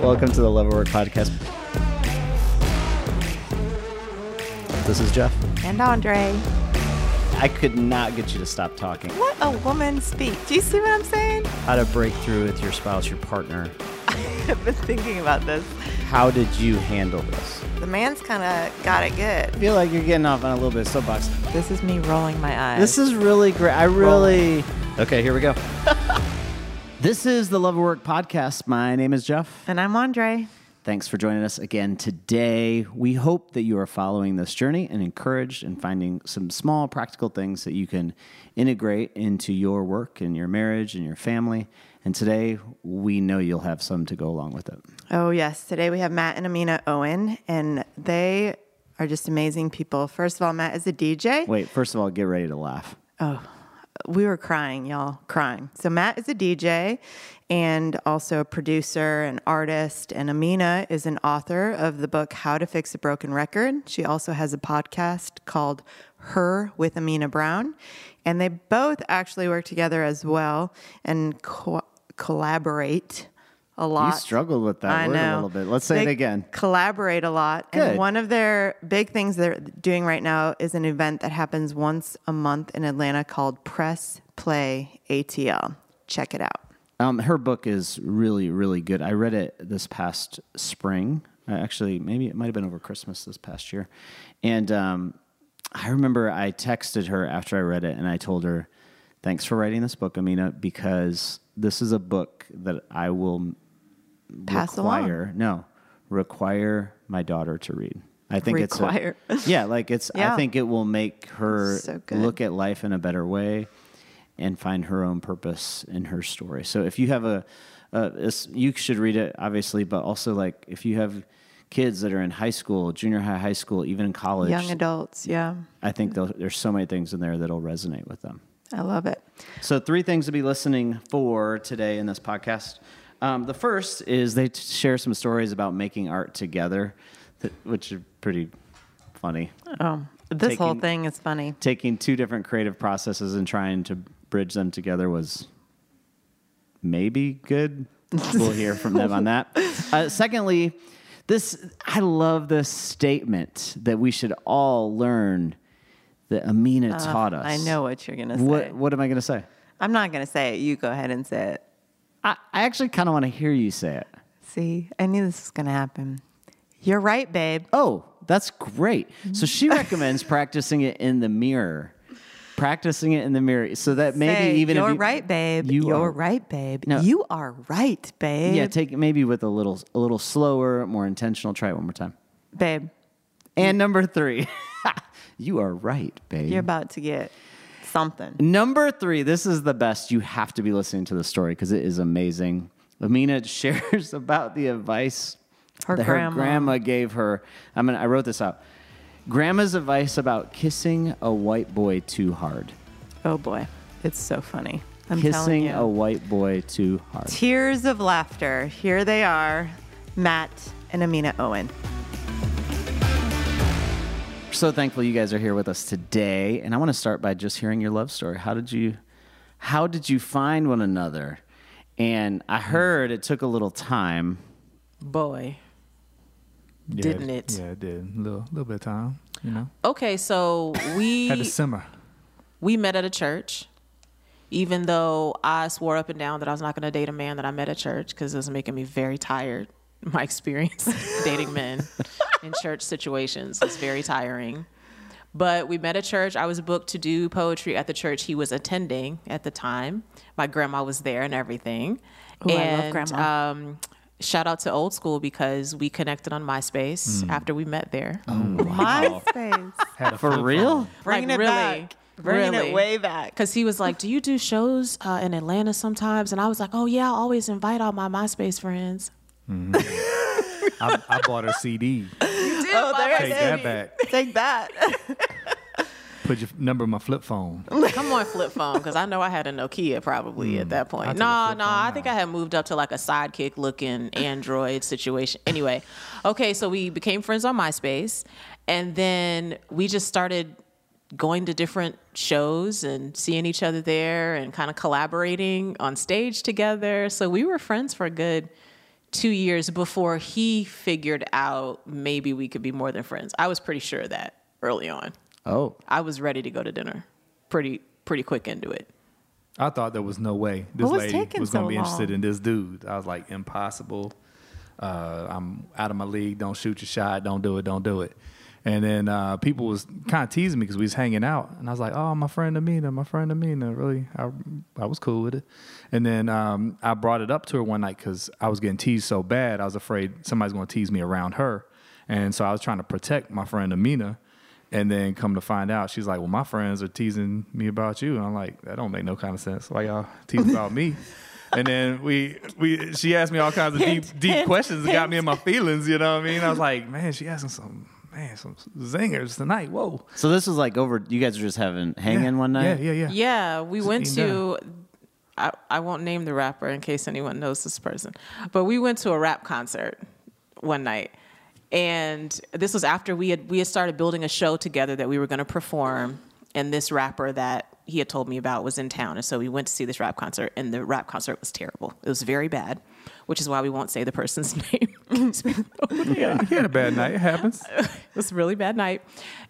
Welcome to the Love Work podcast. This is Jeff. And Andre. I could not get you to stop talking. What a woman speak. Do you see what I'm saying? How to break through with your spouse, your partner. I've been thinking about this. How did you handle this? The man's kind of got it good. I feel like you're getting off on a little bit of soapbox. This is me rolling my eyes. This is really great. I really. Okay, here we go. This is the Love of Work podcast. My name is Jeff. And I'm Andre. Thanks for joining us again today. We hope that you are following this journey and encouraged and finding some small practical things that you can integrate into your work and your marriage and your family. And today, we know you'll have some to go along with it. Oh, yes. Today we have Matt and Amina Owen, and they are just amazing people. First of all, Matt is a DJ. Wait, first of all, get ready to laugh. Oh, we were crying, y'all, crying. So Matt is a DJ and also a producer and artist, and Amina is an author of the book How to Fix a Broken Record. She also has a podcast called Her with Amina Brown, and they both actually work together as well and co- collaborate a lot. You struggled with that I word know. a little bit. Let's say They it again. Collaborate a lot. Good. And one of their big things they're doing right now is an event that happens once a month in Atlanta called Press Play ATL. Check it out. Um, her book is really, really good. I read it this past spring. Uh, Actually, maybe it might have been over Christmas this past year. And um, I remember I texted her after I read it and I told her, Thanks for writing this book, Amina, because this is a book that I will Pass along. require, no, require my daughter to read. I think Require. it's a, yeah, like it's. I think it will make her So look at life in a better way and find her own purpose in her story. So if you have a, a you should read it obviously, but also like if you have kids that are in high school, junior high, high school, even in college, Young adults, yeah. I think there's so many things in there that'll resonate with them. I love it. So, three things to be listening for today in this podcast. Um, the first is they t- share some stories about making art together, that, which are pretty funny. Oh, this whole thing is funny. Taking two different creative processes and trying to bridge them together was maybe good. we'll hear from them on that. Uh, secondly, this I love this statement that we should all learn that Amina taught us. I know what you're going to say. What What am I going to say? I'm not going to say it. You go ahead and say it. I, I actually kind of want to hear you say it. See, I knew this was going to happen. You're right, babe. Oh, that's great. So she recommends practicing it in the mirror. Practicing it in the mirror so that maybe Say, even you're if you, right, babe. you are- right, babe. No. You are right, babe. Yeah, take it maybe with a little a little slower, more intentional. Try it one more time. babe. And number three, you are right, babe. You're about to get something. Number three, this is the best. You have to be listening to the story because it is amazing. Amina shares about the advice Her that grandma. her grandma gave her. I mean, I wrote this out. Grandma's advice about kissing a white boy too hard. Oh boy, it's so funny. I'm telling kissing you. a white boy too hard. Tears of laughter. Here they are, Matt and Amina Owen. We're so thankful you guys are here with us today, and I want to start by just hearing your love story. How did you, how did you find one another? And I hmm. heard it took a little time. Boy, Yeah, Didn't it? Yeah, it did. A little, little bit of time, you know. Okay, so we Had to we simmer. we met at a church. Even though I swore up and down that I was not going to date a man that I met at church because it was making me very tired. My experience dating men in church situations is very tiring. But we met at church. I was booked to do poetry at the church he was attending at the time. My grandma was there and everything. Ooh, I love and grandma. Um, shout out to Old School because we connected on MySpace Mm. after we met there. Oh, MySpace. For real? Bringing Like, it really, back. Bringing really. it way back. Because he was like, Do you do shows uh, in Atlanta sometimes? And I was like, Oh, yeah, I always invite all my MySpace friends. I, I bought a CD. Oh, there Take it that is. back. Take that. Put your number in my flip phone. Come on, flip phone, because I know I had a Nokia probably at mm, that point. take a No, flip no, I think now. I had moved up to like a sidekick looking Android situation. Anyway, okay, so we became friends on MySpace, and then we just started going to different shows and seeing each other there and kind of collaborating on stage together. So we were friends for a good two years before he figured out maybe we could be more than friends. I was pretty sure of that early on. Oh, I was ready to go to dinner, pretty pretty quick into it. I thought there was no way this What was lady taking was going to so be interested in this dude. I was like, impossible. Uh, I'm out of my league. Don't shoot your shot. Don't do it. Don't do it. And then uh, people was kind of teasing me because we was hanging out, and I was like, "Oh, my friend Amina, my friend Amina." Really, I, I was cool with it. And then um, I brought it up to her one night because I was getting teased so bad. I was afraid somebody's going to tease me around her, and so I was trying to protect my friend Amina. And then come to find out, she's like, "Well, my friends are teasing me about you," and I'm like, "That don't make no kind of sense. Why y'all tease about me?" And then we we she asked me all kinds of deep deep questions that got me in my feelings. You know what I mean? I was like, "Man, she asking some man some zingers tonight. Whoa." so this was like over. You guys were just having hanging one night. Yeah, yeah, yeah. Yeah, we Just went to. I, I won't name the rapper in case anyone knows this person, but we went to a rap concert one night, and this was after we had we had started building a show together that we were going to perform, and this rapper that he had told me about was in town, and so we went to see this rap concert, and the rap concert was terrible. It was very bad, which is why we won't say the person's name. Yeah, he had a bad night. It happens. it was a really bad night.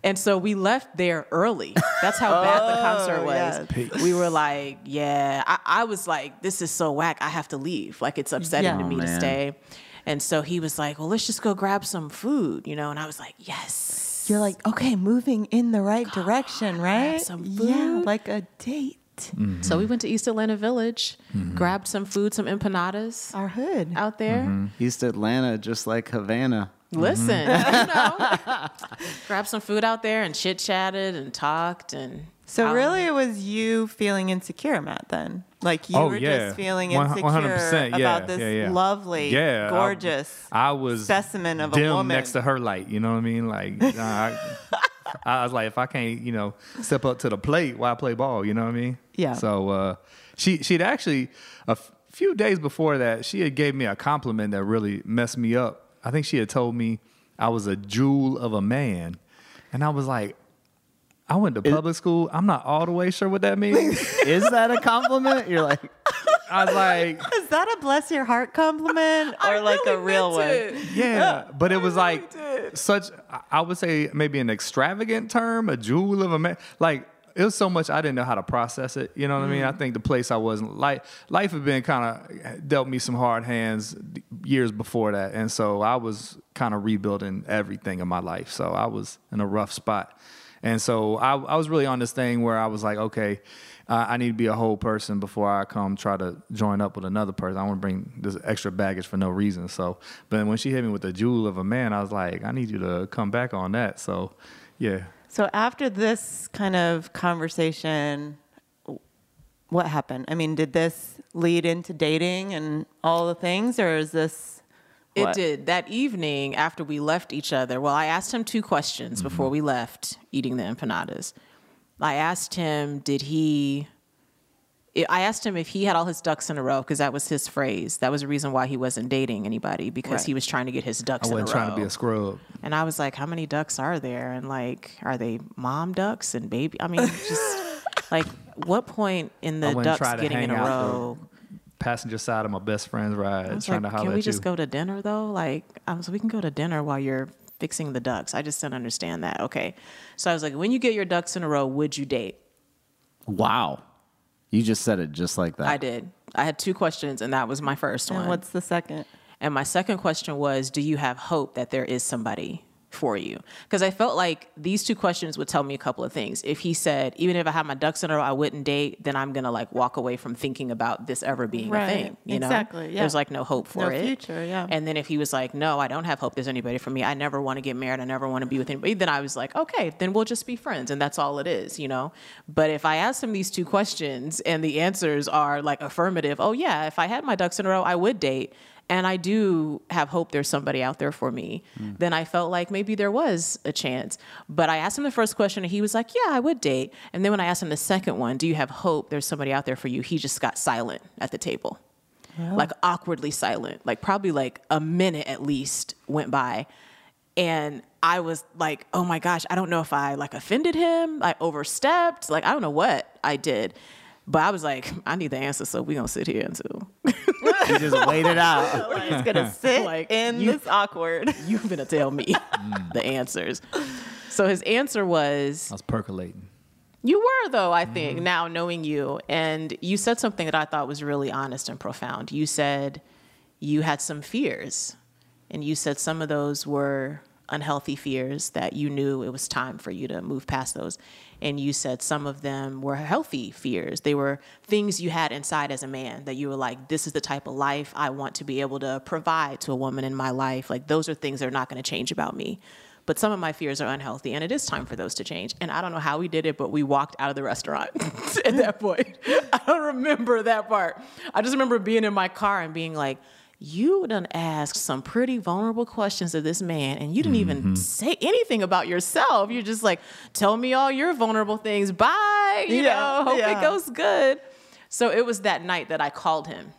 And so we left there early. That's how bad the oh, concert was. yes. We were like, yeah, I, I was like, this is so whack. I have to leave. Like, it's upsetting Yeah. to Oh, me to stay. And so he was like, well, let's just go grab some food, you know? And I was like, yes. You're like, okay, moving in the right direction, right? some Yeah, like a date. So we mm-hmm. went to East Atlanta Village, mm-hmm. grabbed some food, some empanadas Our hood. out there. Mm-hmm. East Atlanta, just like Havana. Listen, you know, grabbed some food out there and chit chatted and talked and. So out- really, it was you feeling insecure, Matt. Then, like you oh were yeah, just feeling insecure 100%, yeah, about this yeah, lovely, yeah, I- gorgeous. I, was specimen of a woman. next to her light. You know what I mean? Like I, I was like, if I can't, you know, step up to the plate, why play ball? You know what I mean? Yeah. So uh, she she'd actually a f- few days before that she had gave me a compliment that really messed me up. I think she had told me I was a jewel of a man, and I was like. I went to public school. I'm not all the way sure what that means. Is that a compliment? You're like, I was like, Is that a bless your heart compliment or I like a real one? it. Yeah, but it was really like did. such. I- I would say maybe an extravagant term, a jewel of a man. Like it was so much I didn't know how to process it. You know what I mean? I mm-hmm. think the place I wasn't like life had been kind of dealt me some hard hands years before that, and so I was kind of rebuilding everything in my life. So I was in a rough spot, and so I, I was really on this thing where I was like, okay. Uh, I need to be a whole person before I come try to join up with another person. I want to bring this extra baggage for no reason. So, but when she hit me with the jewel of a man, I was like, I need you to come back on that. So, yeah. So after this kind of conversation, what happened? I mean, did this lead into dating and all the things, or is this? It what? did. That evening after we left each other, well, I asked him two questions mm-hmm. before we left eating the empanadas. I asked him, did he. I asked him if he had all his ducks in a row because that was his phrase. That was the reason why he wasn't dating anybody because Right. he was trying to get his I ducks in a row. wasn't trying to be a scrub. And I was like, how many ducks are there? And like, are they mom ducks and baby? I mean, just like, what point in the ducks getting in a row? The passenger side of my best friend's ride, trying like, to holler can we at just you. go to dinner though? Like, I was, we can go to dinner while you're fixing the ducks. I just don't understand that. Okay, so I was like, when you get your ducks in a row, would you date? wow. You just said it just like that. I did. I had two questions, and that was my first And one. what's the second? And my second question was, do you have hope that there is somebody for you? Because I felt like these two questions would tell me a couple of things. If he said, even if I had my ducks in a row, I wouldn't date, then I'm gonna like walk away from thinking about this ever being Right. a thing. You know, Exactly, yeah. There's like no hope for No it. future, yeah. And then if he was like, no, I don't have hope. There's anybody for me. I never want to get married. I never want to be with anybody. Then I was like, okay, then we'll just be friends, and that's all it is. You know. But if I ask him these two questions and the answers are like affirmative, oh yeah, if I had my ducks in a row, I would date and I do have hope there's somebody out there for me, then I felt like maybe there was a chance. But I asked him the first question and he was like, Yeah, I would date. And then when I asked him the second one, Do you have hope there's somebody out there for you? He just got silent at the table, like awkwardly silent, like probably like a minute at least went by. And I was like, oh my gosh, I don't know if I like offended him, I overstepped, like I don't know what I did. But I was like, I need the answer, so we're gonna sit here until You just wait it out. We're just gonna sit Like, in you- this awkward. You're gonna tell me mm. the answers. So his answer was, I was percolating. You were, though, I think, mm-hmm. now knowing you. And you said something that I thought was really honest and profound. You said you had some fears, and you said some of those were unhealthy fears that you knew it was time for you to move past those. And you said some of them were healthy fears. They were things you had inside as a man that you were like, this is the type of life I want to be able to provide to a woman in my life. Like, those are things that are not going to change about me. But some of my fears are unhealthy, and it is time for those to change. And I don't know how we did it, but we walked out of the restaurant at that point. I don't remember that part. I just remember being in my car and being like, you done asked some pretty vulnerable questions of this man, and you didn't even say anything about yourself. You're just like, tell me all your vulnerable things. Bye. You Yeah, know, hope yeah. it goes good. So it was that night that I called him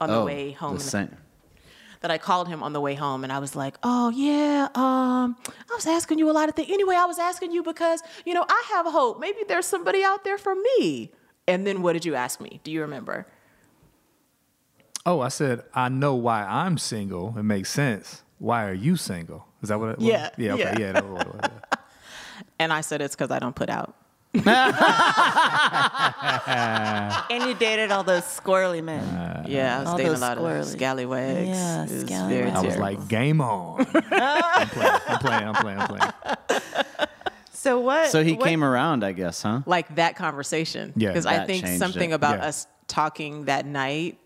on the Oh, way home. the same. that I called him on the way home and I was like, "Oh yeah, um, I was asking you a lot of things. Anyway, I was asking you because you know I have hope. Maybe there's somebody out there for me." And then what did you ask me? Do you remember? Oh, I said, I know why I'm single. It makes sense. Why are you single? Is that what it was? Yeah, Yeah, okay. yeah. Yeah, that was what it was. And I said it's because I don't put out. and you dated all those squirrely men. Uh, yeah, I was dating a those lot of squirrely. scallywags. Yeah, was scallywags. I was like, game on. I'm playing, I'm playing, I'm playing, I'm playing. So what? So he what- came around, I guess, huh? like that conversation. Yeah. Because I think something it. about Yeah. us talking that night,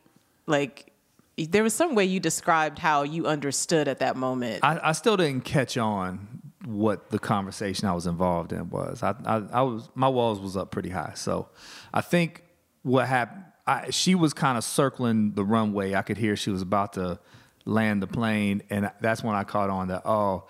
like there was some way you described how you understood at that moment. I, I still didn't catch on what the conversation I was involved in was. I, I, I was my walls was up pretty high, so I think what happened. I, she was kind of circling the runway. I could hear she was about to land the plane, and that's when I caught on that. Oh,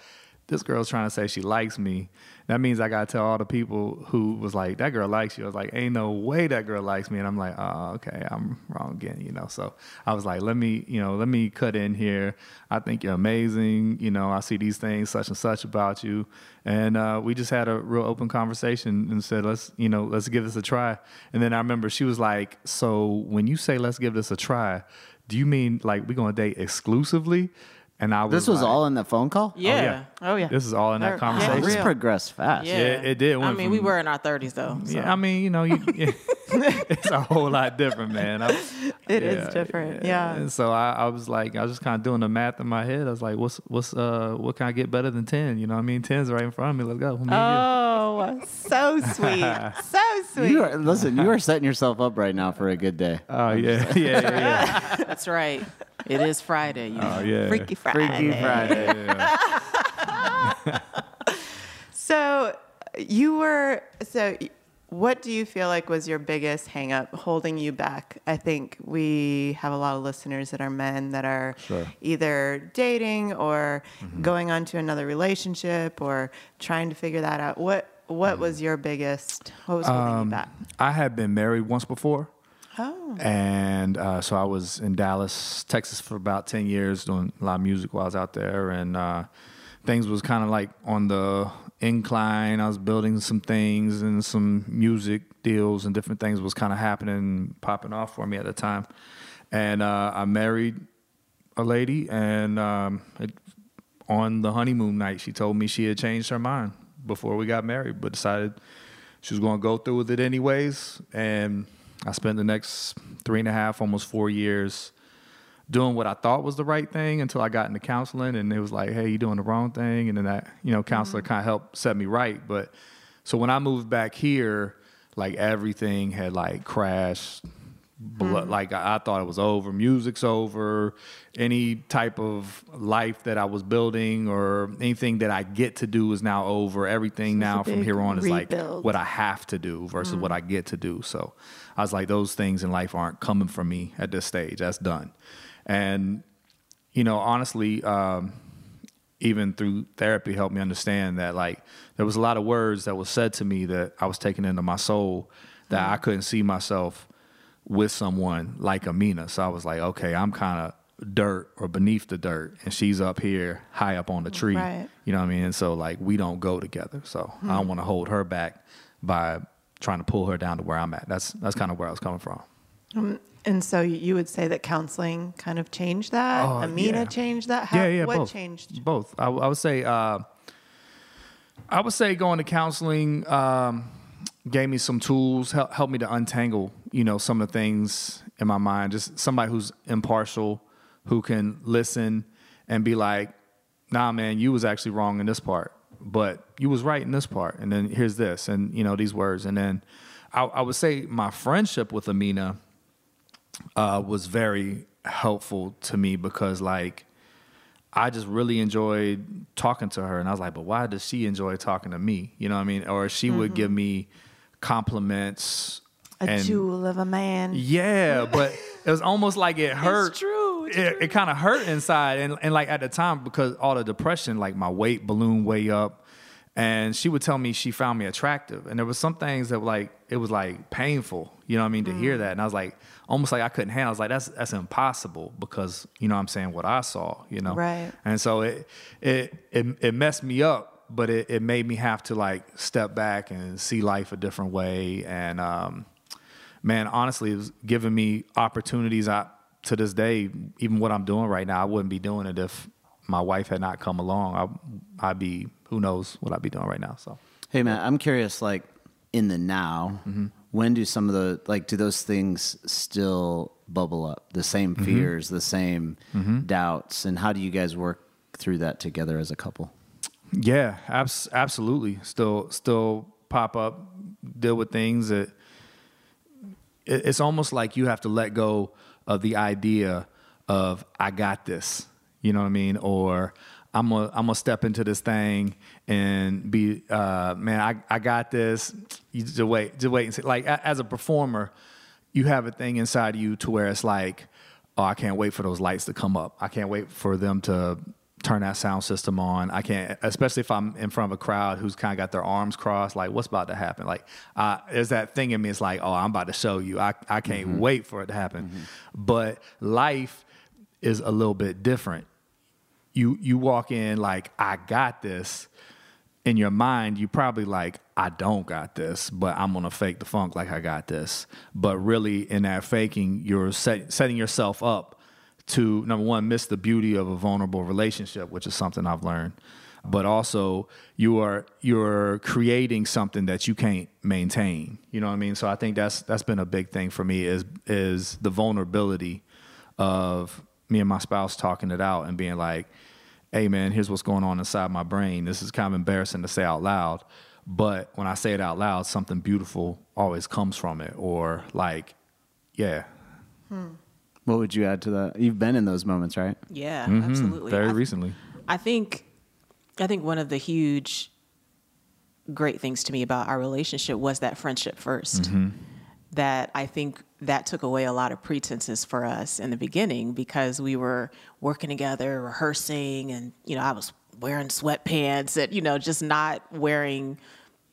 this girl's trying to say she likes me. That means I gotta tell all the people who was like, that girl likes you. I was like, ain't no way that girl likes me. And I'm like, oh, okay, I'm wrong again, you know. So I was like, let me, you know, let me cut in here. I think you're amazing. You know, I see these things such and such about you. And uh, we just had a real open conversation and said, let's, you know, let's give this a try. And then I remember she was like, so when you say let's give this a try, do you mean like we're gonna date exclusively? And I was This was like- all in the phone call? yeah. Oh yeah. Oh, this is all in that Or- conversation. This Yeah. progressed fast. Yeah. it- it did. It I went mean, we were in our thirties though. So. Yeah, I mean, you know, you, it's a whole lot different, man. I, It is different, yeah. And so I, I was like, I was just kind of doing the math in my head. I was like, what's what's uh what can I get better than ten? You know, what I mean, ten's right in front of me. Let's go. Me and you. Oh, so sweet, so sweet. You are, listen, you are setting yourself up right now for a good day. Oh yeah, yeah, yeah, yeah. That's right. It is Friday. You know. Oh yeah. Freaky Friday. Freaky Friday. Yeah. So you were so. What do you feel like was your biggest hang up holding you back? I think we have a lot of listeners that are men that are Sure. Mm-hmm. either dating or going on to another relationship or trying to figure that out. What what Mm-hmm. was your biggest what was holding Um, you back? I had been married once before. Oh. And uh, so I was in Dallas, Texas for about 10 years doing a lot of music while I was out there. And uh, things was kind of like on the incline. I was building some things and some music deals and different things was kind of happening, popping off for me at the time. And uh, I married a lady, and um, it, on the honeymoon night, she told me she had changed her mind before we got married, but decided she was going to go through with it anyways. And I spent the next three and a half, almost four years doing what I thought was the right thing until I got into counseling and it was like, hey, you're doing the wrong thing. And then that, you know, counselor kind of helped set me right. But so when I moved back here, like everything had like crashed. Blood, Like I, I thought it was over. Music's over. Any type of life that I was building or anything that I get to do is now over. Everything now from here on is like what I have to do versus what I get to do. So I was like, those things in life aren't coming for me at this stage. That's done. And, you know, honestly, um, even through therapy helped me understand that like there was a lot of words that was said to me that I was taking into my soul that mm. I couldn't see myself with someone like Amina. So I was like, okay, I'm kind of dirt or beneath the dirt and she's up here high up on the mm, tree. Right. You know what I mean? And so like we don't go together. So I don't want to hold her back by trying to pull her down to where I'm at. That's that's kind of where I was coming from. Um, And so you would say that counseling kind of changed that? Oh, Amina yeah. changed that? How, yeah, yeah, what both. changed? Both. I, I would say. Uh, I would say going to counseling um, gave me some tools, help, helped me to untangle, you know, some of the things in my mind. Just somebody who's impartial, who can listen and be like, "Nah, man, you was actually wrong in this part, but you was right in this part." And then here's this, and you know these words. And then I, I would say my friendship with Amina uh, was very helpful to me because like I just really enjoyed talking to her, and I was like, but why does she enjoy talking to me? You know what I mean? Or she would give me compliments. A and jewel of a man. yeah, but it was almost like it hurt. true, it's it it kind of hurt inside, and and like at the time because all the depression, like my weight ballooned way up, and she would tell me she found me attractive, and there was some things that like it was like painful, you know what I mean, to hear that, and I was like almost like I couldn't handle. I was like that's that's impossible because you know what I'm saying what I saw, you know, Right. and so it it it, it messed me up, but it, it made me have to like step back and see life a different way. And um, man, honestly, it was giving me opportunities. I to this day, even what I'm doing right now, I wouldn't be doing it if my wife had not come along. I, I'd be who knows what I'd be doing right now. So Hey man, I'm curious. Like in the now, when do some of the like do those things still bubble up? The same mm-hmm. fears, the same mm-hmm. doubts, and how do you guys work through that together as a couple? Yeah, abs- absolutely. Still, still pop up, deal with things that it, it's almost like you have to let go of the idea of I got this. You know what I mean? Or I'm gonna I'm gonna step into this thing and be uh, man. I I got this. You just wait, just wait and see. Like as a performer, you have a thing inside of you to where it's like, oh, I can't wait for those lights to come up. I can't wait for them to turn that sound system on. I can't, especially if I'm in front of a crowd who's kind of got their arms crossed, like what's about to happen? Like, uh, there's that thing in me. It's like, oh, I'm about to show you. I, I can't wait for it to happen. But life is a little bit different. You, you walk in like, I got this. In your mind, you probably like, I don't got this, but I'm gonna fake the funk like I got this. But really, in that faking, you're set, setting yourself up to number one miss the beauty of a vulnerable relationship which is something i've learned but also you are you're creating something that you can't maintain you know what i mean so i think that's that's been a big thing for me is is the vulnerability of me and my spouse talking it out and being like hey man here's what's going on inside my brain this is kind of embarrassing to say out loud but when i say it out loud something beautiful always comes from it or like yeah What would you add to that? You've been in those moments, right? Yeah, Mhm. absolutely. very I- recently I think I think one of the huge great things to me about our relationship was that friendship 1st That I think that took away a lot of pretenses for us in the beginning because we were working together, rehearsing, and you know, I was wearing sweatpants and you know, just not wearing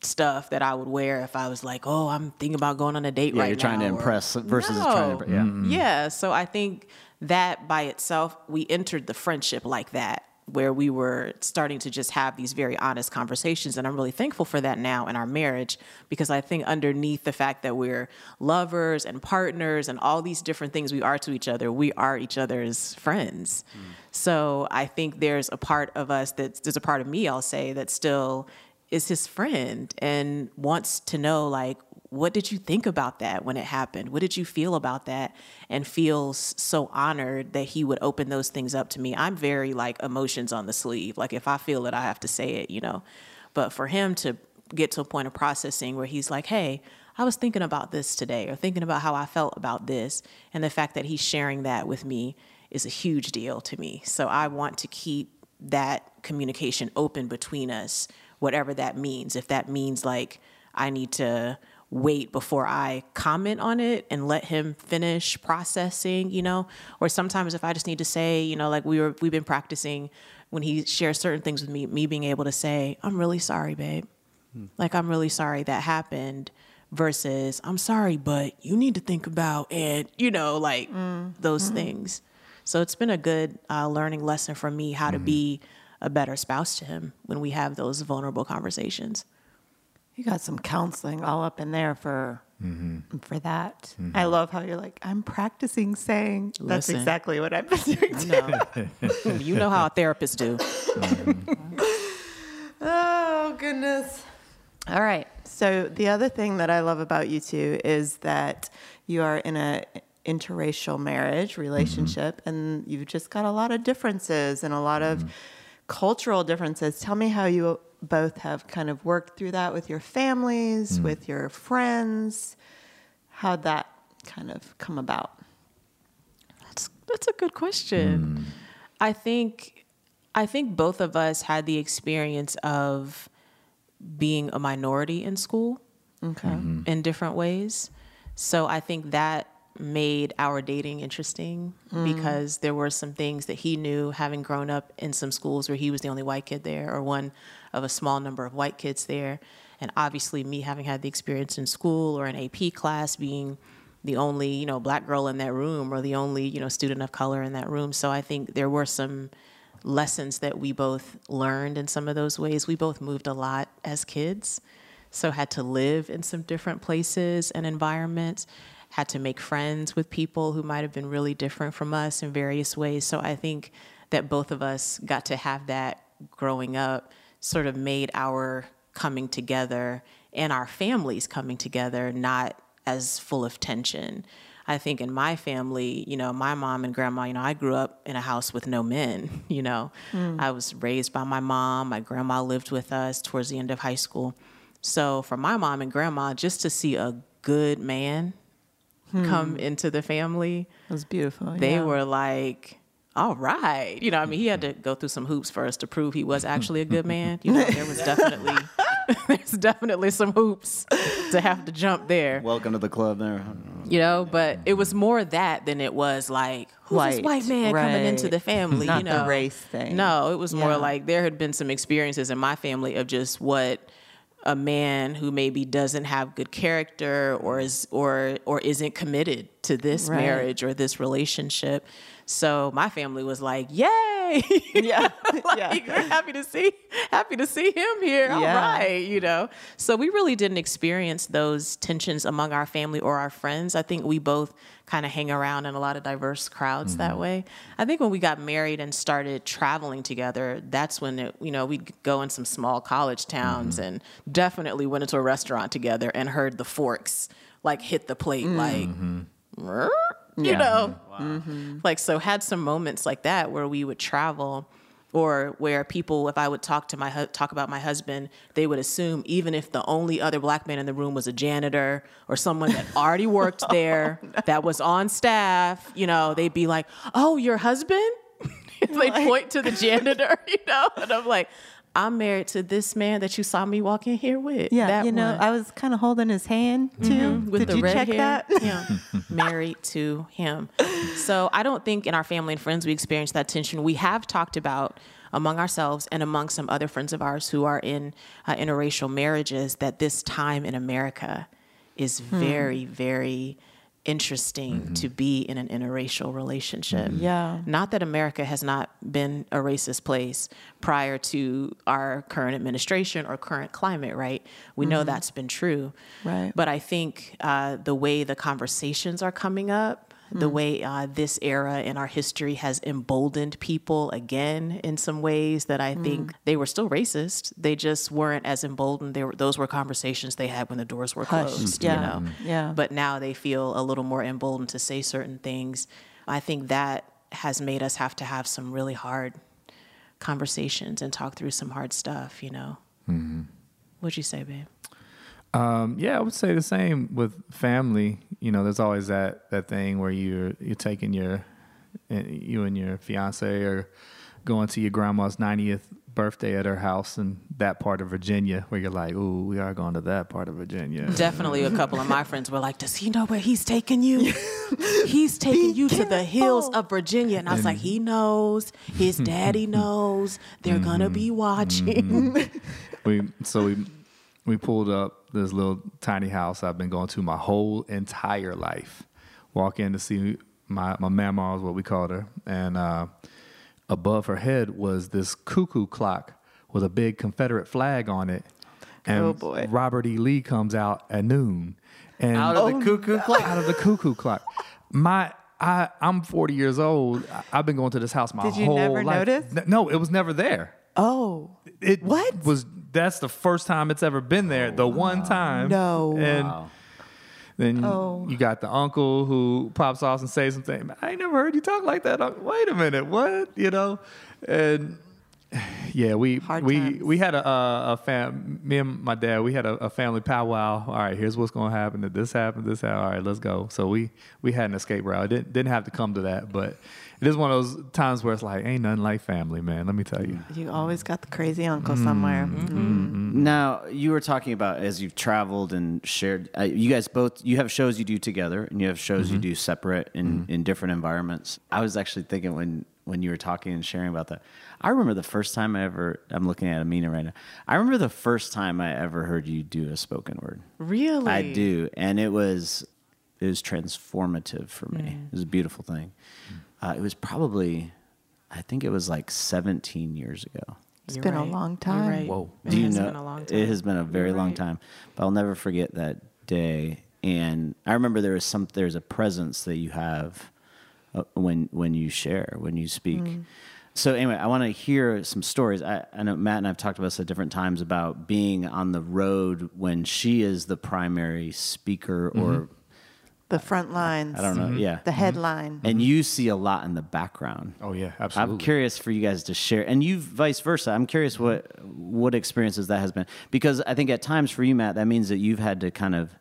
stuff that I would wear if I was like, oh, I'm thinking about going on a date right now. Yeah, right you're trying to now, or- impress versus trying to. Yeah. Mm-hmm. yeah. So I think that by itself, we entered the friendship like that, where we were starting to just have these very honest conversations. And I'm really thankful for that now in our marriage, because I think underneath the fact that we're lovers and partners and all these different things we are to each other, we are each other's friends. So I think there's a part of us that there's a part of me, I'll say, that still is his friend and wants to know like what did you think about that when it happened? What did you feel about that? And feels so honored that he would open those things up to me. I'm very like emotions on the sleeve. Like if i feel it i have to say it you know. But for him to get to a point of processing where he's like hey i was thinking about this today or thinking about how i felt about this and the fact that he's sharing that with me is a huge deal to me. So i want to keep that communication open between us, whatever that means. If that means like I need to wait before I comment on it and let him finish processing, you know, or sometimes if I just need to say, you know, like we were we've been practicing when he shares certain things with me, me being able to say, I'm really sorry, babe. Like I'm really sorry that happened versus I'm sorry, but you need to think about it, you know, like those things. So it's been a good uh, learning lesson for me how to be a better spouse to him when we have those vulnerable conversations. You got some counseling all up in there for Mm-hmm. for that. Mm-hmm. I love how you're like, I'm practicing saying. That's Listen. exactly what I've been doing. too. No. you know how therapists do. Mm-hmm. Oh goodness. All right. So the other thing that I love about you two is that you are in a interracial marriage relationship mm-hmm. and you've just got a lot of differences and a lot of cultural differences. Tell me how you both have kind of worked through that with your families, mm. with your friends. How'd that kind of come about? That's that's a good question. Mm. I think I think both of us had the experience of being a minority in school Okay. Mm-hmm. in different ways. So I think that made our dating interesting mm. because there were some things that he knew having grown up in some schools where he was the only white kid there or one of a small number of white kids there. And obviously me having had the experience in school or an AP class being the only, you know, black girl in that room or the only, you know, student of color in that room. So I think there were some lessons that we both learned in some of those ways. We both moved a lot as kids, so had to live in some different places and environments, had to make friends with people who might have been really different from us in various ways. So I think that both of us got to have that growing up, sort of made our coming together and our families coming together not as full of tension. I think in my family, you know, my mom and grandma, you know, I grew up in a house with no men, you know. Hmm. I was raised by my mom. My grandma lived with us towards the end of high school. So for my mom and grandma, just to see a good man come hmm. into the family, It was beautiful. they yeah. were like, all right. You know, I mean, he had to go through some hoops first to prove he was actually a good man. You know, there was definitely there's definitely some hoops to have to jump there Welcome to the club there. you know but it was more that than it was like who's this White, white man coming into the family Not you the know race thing. no it was more like there had been some experiences in my family of just what a man who maybe doesn't have good character or is or or isn't committed to this Right. marriage or this relationship so my family was like yay Yeah. like, Yeah. we're happy to see happy to see him here all Yeah. right you know so we really didn't experience those tensions among our family or our friends i think we both kind of hang around in a lot of diverse crowds that mm-hmm. way. I think when we got married and started traveling together that's when it, you know we'd go in some small college towns mm-hmm. and definitely went into a restaurant together and heard the forks like hit the plate mm-hmm. like you Yeah. know? Like so had some moments like that where we would travel or where people if i would talk to my hu- talk about my husband they would assume even if the only other black man in the room was a janitor or someone that already worked there oh, that was on staff you know they'd be like oh your husband? They point to the janitor you know and i'm like i'm married to this man that you saw me walk in here with Yeah, that you know, one." I was kind of holding his hand too. with Did the you red check hair. that? Yeah, married to him. So I don't think in our family and friends we experienced that tension. We have talked about among ourselves and among some other friends of ours who are in uh, interracial marriages that this time in America is very, very interesting mm-hmm. to be in an interracial relationship. Mm-hmm. Yeah. Not that America has not been a racist place prior to our current administration or current climate, right? We know mm-hmm. that's been true. Right. But I think uh, the way the conversations are coming up, the mm. way uh, this era in our history has emboldened people again in some ways that I mm. think they were still racist. They just weren't as emboldened. They were, those were conversations they had when the doors were Hushed, closed. yeah, You know? Mm-hmm. yeah. But now they feel a little more emboldened to say certain things. I think that has made us have to have some really hard conversations and talk through some hard stuff. You know. Mm-hmm. What'd you say, babe? Um, yeah, I would say the same with family. You know, there's always that that thing where you're you're taking your eh, you and your fiance are going to your grandma's 90th birthday at her house in that part of Virginia, where you're like, "Ooh, we are going to that part of Virginia." Definitely, a couple of my friends were like, "Does he know where he's taking you? he's taking you to the hills of Virginia." And I was like, "He knows. His daddy knows. They're gonna be watching." we so we we pulled up this little tiny house I've been going to my whole entire life. Walk in to see my my mama is what we called her, and uh, above her head was this cuckoo clock with a big Confederate flag on it. and Oh, boy. Robert E. Lee comes out at noon, and Out of the cuckoo clock. out of the cuckoo clock. My I I'm 40 years old. I- I've been going to this house my whole. Did you never life. notice? No, it was never there. Oh, It What? was that's the first time it's ever been there. The oh, one time. No. And Wow. then Oh. you got the uncle who pops off and says something. I ain't never heard you talk like that. uncle." Wait a minute, what? You know, and yeah, we Hard we times. we had a a, a fam. Me and my dad, we had a, a family powwow. All right, here's what's going to happen. If this happened, this happened. All right, let's go. So we we had an escape route. It didn't didn't have to come to that, but it is one of those times where it's like ain't nothing like family, man. Let me tell you. you always got the crazy uncle somewhere. Mm, mm, mm-hmm. mm, mm. Now you were talking about as you've traveled and shared. Uh, you guys both you have shows you do together, and you have shows you mm-hmm. do separate in mm-hmm. in different environments. I was actually thinking when when you were talking and sharing about that. I remember the first time I ever. I'm looking at Amina right now. I remember the first time I ever heard you do a spoken word. Really? I do, and it was it was transformative for me. Mm. It was a beautiful thing. Uh, it was probably, I think it was like 17 years ago. It's You're been a long time. right. Whoa. It Do you has know? been a long time. It has been a very You're long right. time, but I'll never forget that day. And I remember there was some. There's a presence that you have uh, when when you share when you speak. Mm. So anyway, I want to hear some stories. I, I know Matt and I've talked about this at different times about being on the road when she is the primary speaker, or The front lines. I don't know, mm-hmm. yeah. The headline. and you see a lot in the background. Oh yeah, absolutely. I'm curious for you guys to share, and you vice versa. I'm curious mm-hmm. what what experiences that has been, because I think at times for you, Matt, that means that you've had to kind of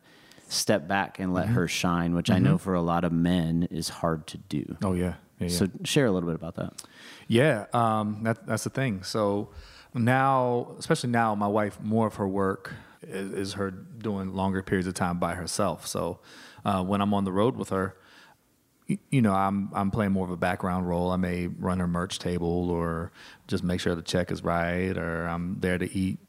step back and let mm-hmm. her shine, which I know for a lot of men is hard to do. Oh yeah. yeah, yeah. So share a little bit about that. Yeah, um, that, that's the thing. So now, especially now, my wife, more of her work is, is her doing longer periods of time by herself. So uh, when I'm on the road with her, you know, I'm I'm playing more of a background role. I may run her merch table or just make sure the check is right, or I'm there to eat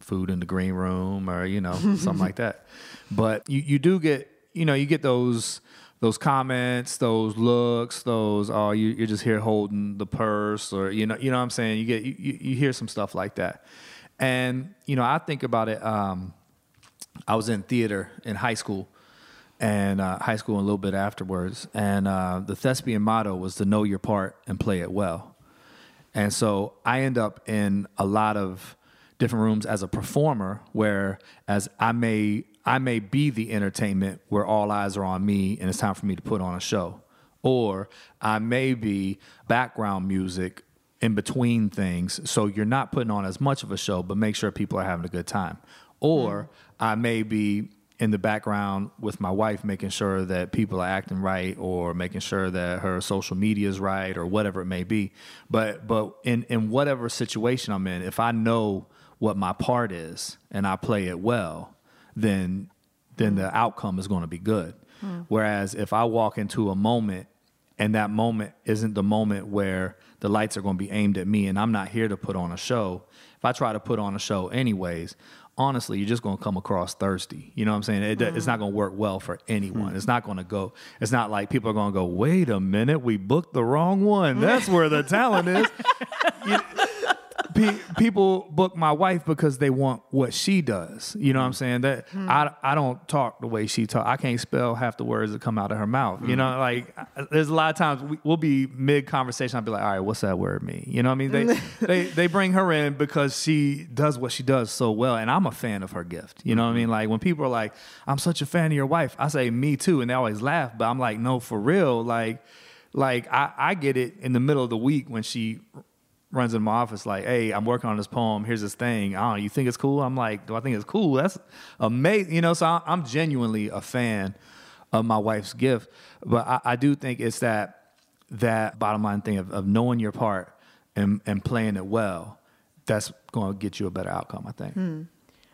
food in the green room, or you know, something like that. But you you do get you know you get those those comments, those looks, those oh you you're just here holding the purse, or you know you know what I'm saying. You get you you hear some stuff like that, and you know I think about it. Um, I was in theater in high school and uh, high school and a little bit afterwards. And uh, the thespian motto was to know your part and play it well. And so I end up in a lot of different rooms as a performer where as I may I may be the entertainment where all eyes are on me and it's time for me to put on a show. Or I may be background music in between things so you're not putting on as much of a show but make sure people are having a good time. Or I may be in the background with my wife making sure that people are acting right or making sure that her social media is right or whatever it may be. But but in in whatever situation I'm in if I know what my part is and I play it well then then the outcome is going to be good. Hmm. Whereas if I walk into a moment and that moment isn't the moment where the lights are going to be aimed at me and I'm not here to put on a show if I try to put on a show anyways honestly, you're just going to come across thirsty. You know what I'm saying? It, It's not going to work well for anyone. Hmm. It's not going to go. It's not like people are going to go. Wait a minute, we booked the wrong one. That's where the talent is. You- pe- people book my wife because they want what she does. You know what I'm mm. saying? That mm. I, I don't talk the way she talk. I can't spell half the words that come out of her mouth. You mm. know, like I- there's a lot of times we, we'll be mid conversation. I'll be like, all right, what's that word mean? You know what I mean? They they they bring her in because she does what she does so well, and I'm a fan of her gift. You know what I mean? Mm-hmm. Like when people are like, I'm such a fan of your wife, I say me too, and they always laugh. But I'm like, no, for real, like. Like I, I get it in the middle of the week when she runs in my office like, "Hey, I'm working on this poem. Here's this thing. I. You think it's cool?" I'm like, "Do I think it's cool? That's amazing." You know, so I- I'm genuinely a fan of my wife's gift, but I, I do think it's that that bottom line thing of, of knowing your part and and playing it well. That's going to get you a better outcome. I think.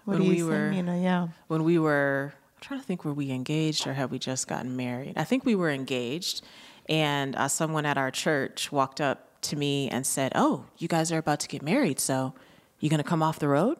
What When do you we say, were- Mina? Yeah. when we were I'm trying to think were we engaged or had we just gotten married? I think we were engaged and uh, someone at our church walked up to me and said, "Oh, you guys are about to get married, so you're going to come off the road?"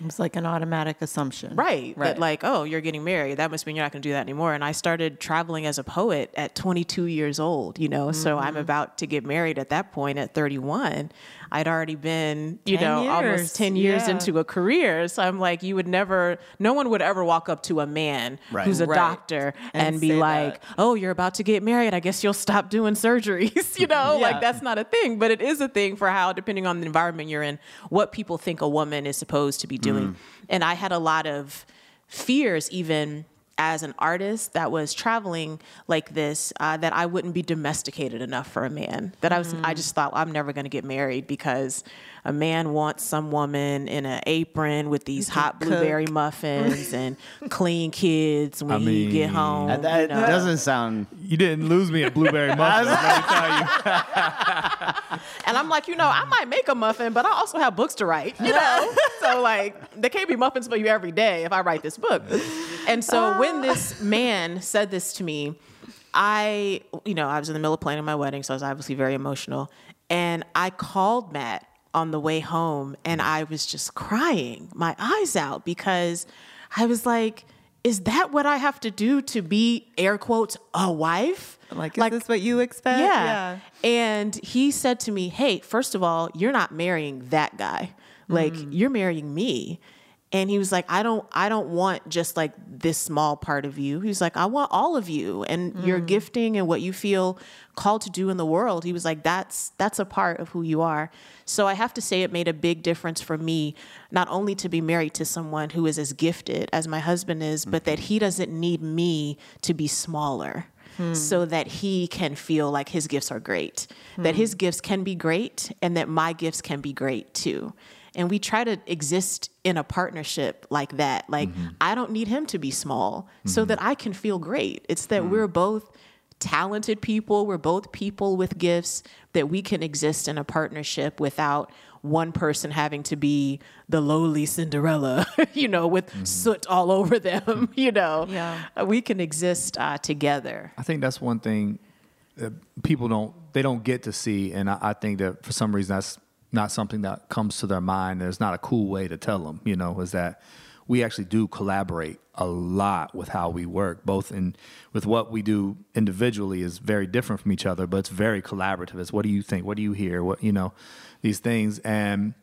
It was like an automatic assumption. Right. Right. That like, oh, you're getting married. That must mean you're not going to do that anymore. And I started traveling as a poet at 22 years old, you know. So I'm Mm-hmm. about to get married at that point at 31. I'd already been, you 10 know, years. almost 10 years Yeah. into a career. So I'm like, you would never, no one would ever walk up to a man Right. who's a Right. doctor And and, be like, that. oh, you're about to get married. I guess you'll stop doing surgeries, you know? Yeah. Like that's not a thing, but it is a thing for how, depending on the environment you're in, what people think a woman is supposed to be doing. Mm. And I had a lot of fears, even as an artist that was traveling like this, uh, that I wouldn't be domesticated enough for a man. That I was, I just thought I'm never going to get married because a man wants some woman in an apron with these hot cook. blueberry muffins and clean kids when I he get home. That, that you know? doesn't sound. You didn't lose me at blueberry muffins. let me tell you. And I'm like, you know, I might make a muffin, but I also have books to write, you know? so, like, there can't be muffins for you every day if I write this book. And so, when ah. this man said this to me, I, you know, I was in the middle of planning my wedding, so I was obviously very emotional. And I called Matt on the way home and I was just crying my eyes out because I was like, is that what I have to do to be, air quotes, a wife? Like, is this what you expect? Yeah. And he said to me, Hey, first of all, you're not marrying that guy. Like, mm. you're marrying me. And he was like, I don't I don't want just like this small part of you. He's like, I want all of you and your mm. gifting and what you feel called to do in the world. He was like, That's that's a part of who you are. So I have to say it made a big difference for me, not only to be married to someone who is as gifted as my husband is, but that mm-hmm. he doesn't need me to be smaller hmm. so that he can feel like his gifts are great, that hmm. his gifts can be great, and that my gifts can be great too. And we try to exist in a partnership like that. Like, I don't need him to be small so that I can feel great. It's that we're both talented people, we're both people with gifts, that we can exist in a partnership without one person having to be the lowly Cinderella, you know, with soot all over them, you know. Yeah. Uh, We can exist uh, together. I think that's one thing that people don't they don't get to see, and I, I think that for some reason that's not something that comes to their mind. There's not a cool way to tell them, you know, is that we actually do collaborate a lot with how we work, both in with what we do individually is very different from each other, but it's very collaborative. It's what do you think? What do you hear? What you know, these things and.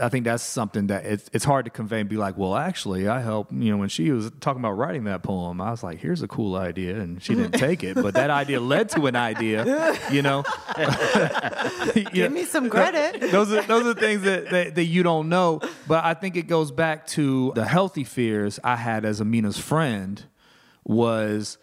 I think that's something that it's, it's hard to convey and be like, well, actually, I helped. You know, when she was talking about writing that poem, I was like, here's a cool idea, and she didn't take it, but that idea led to an idea. You know, Give me some credit. those are those are things that, that that you don't know. But I think it goes back to the healthy fears I had as Amina's friend was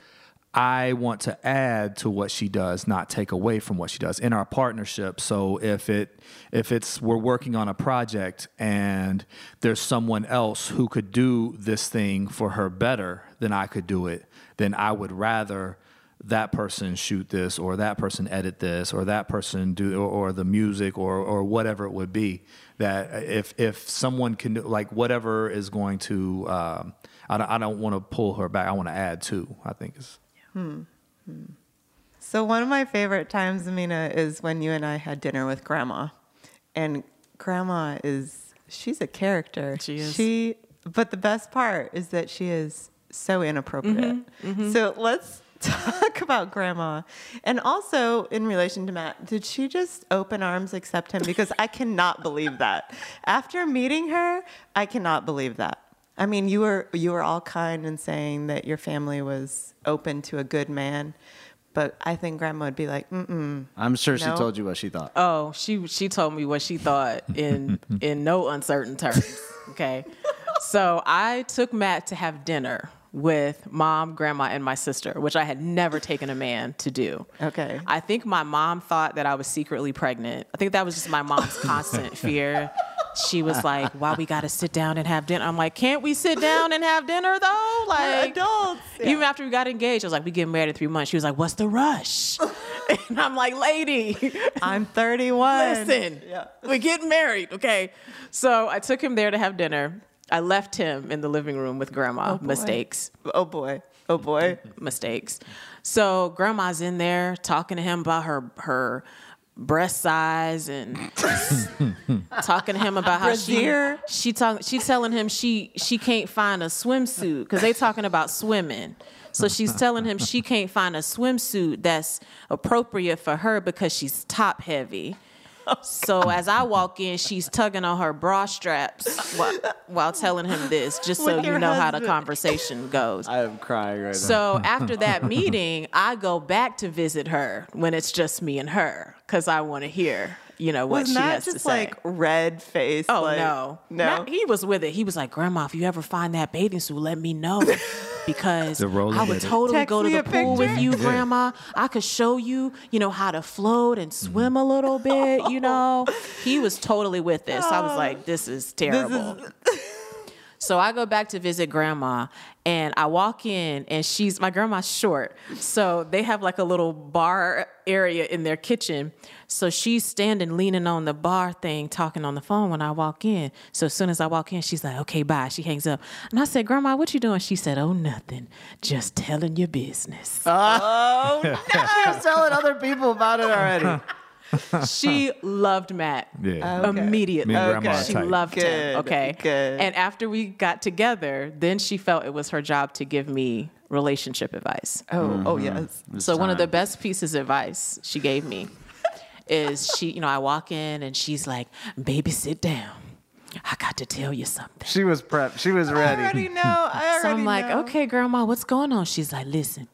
I want to add to what she does, not take away from what she does in our partnership. So if it if it's we're working on a project and there's someone else who could do this thing for her better than I could do it, then I would rather that person shoot this or that person edit this or that person do or, or the music or or whatever it would be that if if someone can do like whatever is going to um, I don't, I don't want to pull her back I want to add to I think is Hmm. Hmm. So one of my favorite times, Amina, is when you and I had dinner with Grandma, and Grandma is she's a character. She is. She, but the best part is that she is so inappropriate. Mm-hmm. Mm-hmm. So let's talk about Grandma, and also in relation to Matt. Did she just open arms accept him? Because I cannot believe that. After meeting her, I cannot believe that. I mean, you were you were all kind and saying that your family was open to a good man, but I think Grandma would be like, mm-mm. I'm sure she No. told you what she thought. Oh, she she told me what she thought in in no uncertain terms. Okay, so I took Matt to have dinner with mom, grandma, and my sister, which I had never taken a man to do. Okay. I think my mom thought that I was secretly pregnant. I think that was just my mom's constant fear. She was like, "Why we got to sit down and have dinner?" I'm like, "Can't we sit down and have dinner though?" Like adults. Even after we got engaged, I was like, "We get married in three months." She was like, "What's the rush?" and I'm like, "Lady, I'm 31. Listen, Yeah. we're getting married, okay? So I took him there to have dinner. I left him in the living room with grandma. Oh, boy. Mistakes, Oh boy. Oh boy. mistakes. So grandma's in there talking to him about her her breast size and talking to him about how she she talk, she telling him she she can't find a swimsuit because they talking about swimming. So she's telling him she can't find a swimsuit that's appropriate for her because she's top heavy. So as I walk in, she's tugging on her bra straps while, while telling him this, just so you your know how the conversation goes. I am crying right now. So after that meeting, I go back to visit her when it's just me and her because I want to hear, you know, what Was she Matt has to just say. like red face? Oh like, no, no. Matt- he was with it. He was like, "Grandma, if you ever find that bathing suit, let me know, because I would with totally Text go to the a pool with you, Grandma. I could show you, you know, how to float and mm-hmm. swim a little bit. You know, he was totally with this. I was oh. like, "This is terrible." So I go back to visit grandma and I walk in and she's my grandma's short. So they have like a little bar area in their kitchen. So she's standing leaning on the bar thing talking on the phone when I walk in. So as soon as I walk in, she's like, "Okay, bye." She hangs up. And I said, "Grandma, what you doing?" She said, "Oh, nothing. Just telling your business." Oh, no. She was telling other people about it already. she loved Matt. Yeah. Okay. Immediately. Me and grandma She tight. loved Good, him. Okay. good. And after we got together, then she felt it was her job to give me relationship advice. oh, oh mm-hmm. yes. so one of the best pieces of advice she gave me is she, you know, I walk in and she's like, "Baby, sit down. I got to tell you something." She was prepped. She was ready. I ready. already know. I already So I'm like, know. "Okay, grandma, what's going on?" She's like, "Listen,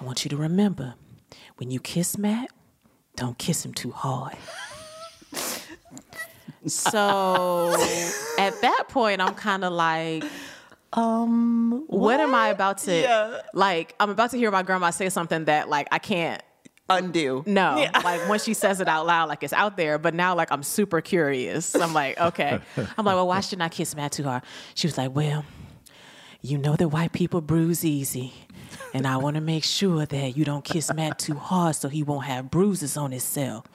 I want you to remember when you kiss Matt, don't kiss him too hard." So at that point, I'm kind of like, Um, what am I about to Yeah. like? I'm about to hear my grandma say something that like I can't undo. no, like when she says it out loud, like it's out there. But now, like I'm super curious. I'm like, okay. I'm like, well, why should I kiss Matt too hard? She was like, well, you know that white people bruise easy, and I want to make sure that you don't kiss Matt too hard so he won't have bruises on himself.